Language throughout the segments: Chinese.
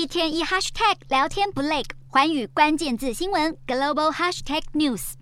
一天一 hashtag 聊天不累，寰宇关键字新闻 global hashtag news。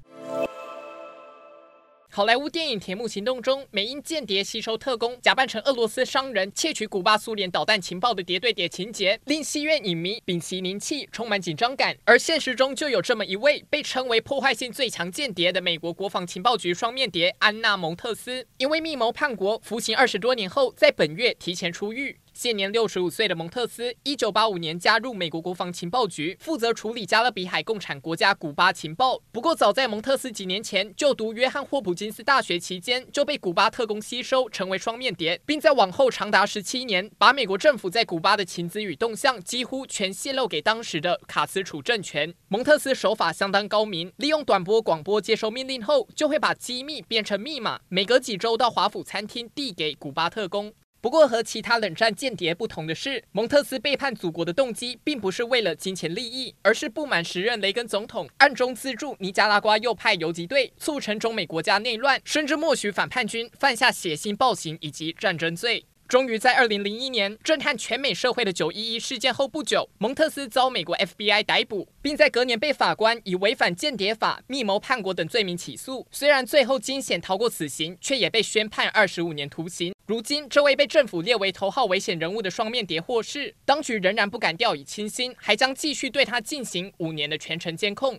好莱坞电影《铁幕行动》中，美英间谍吸收特工，假扮成俄罗斯商人，窃取古巴苏联导弹情报的谍对谍情节，令戏院影迷屏息凝气，充满紧张感。而现实中就有这么一位被称为破坏性最强间谍的美国国防情报局双面谍安娜蒙特斯，因为密谋叛国，服刑二十多年后，在本月提前出狱。现年六十五岁的蒙特斯，一九八五年加入美国国防情报局，负责处理加勒比海共产国家古巴情报。不过，早在蒙特斯几年前就读约翰霍普金斯大学期间，就被古巴特工吸收，成为双面谍，并在往后长达十七年，把美国政府在古巴的情资与动向几乎全泄露给当时的卡斯楚政权。蒙特斯手法相当高明，利用短波广播接收命令后，就会把机密变成密码，每隔几周到华府餐厅递给古巴特工。不过和其他冷战间谍不同的是，蒙特斯背叛祖国的动机并不是为了金钱利益，而是不满时任雷根总统暗中资助尼加拉瓜右派游击队，促成中美国家内乱，甚至默许反叛军犯下血腥暴行以及战争罪。终于在二零零一年震撼全美社会的九一一事件后不久，蒙特斯遭美国 FBI 逮捕，并在隔年被法官以违反间谍法、密谋叛国等罪名起诉。虽然最后惊险逃过死刑，却也被宣判二十五年徒刑。如今，这位被政府列为头号危险人物的双面谍获释，当局仍然不敢掉以轻心，还将继续对他进行五年的全程监控。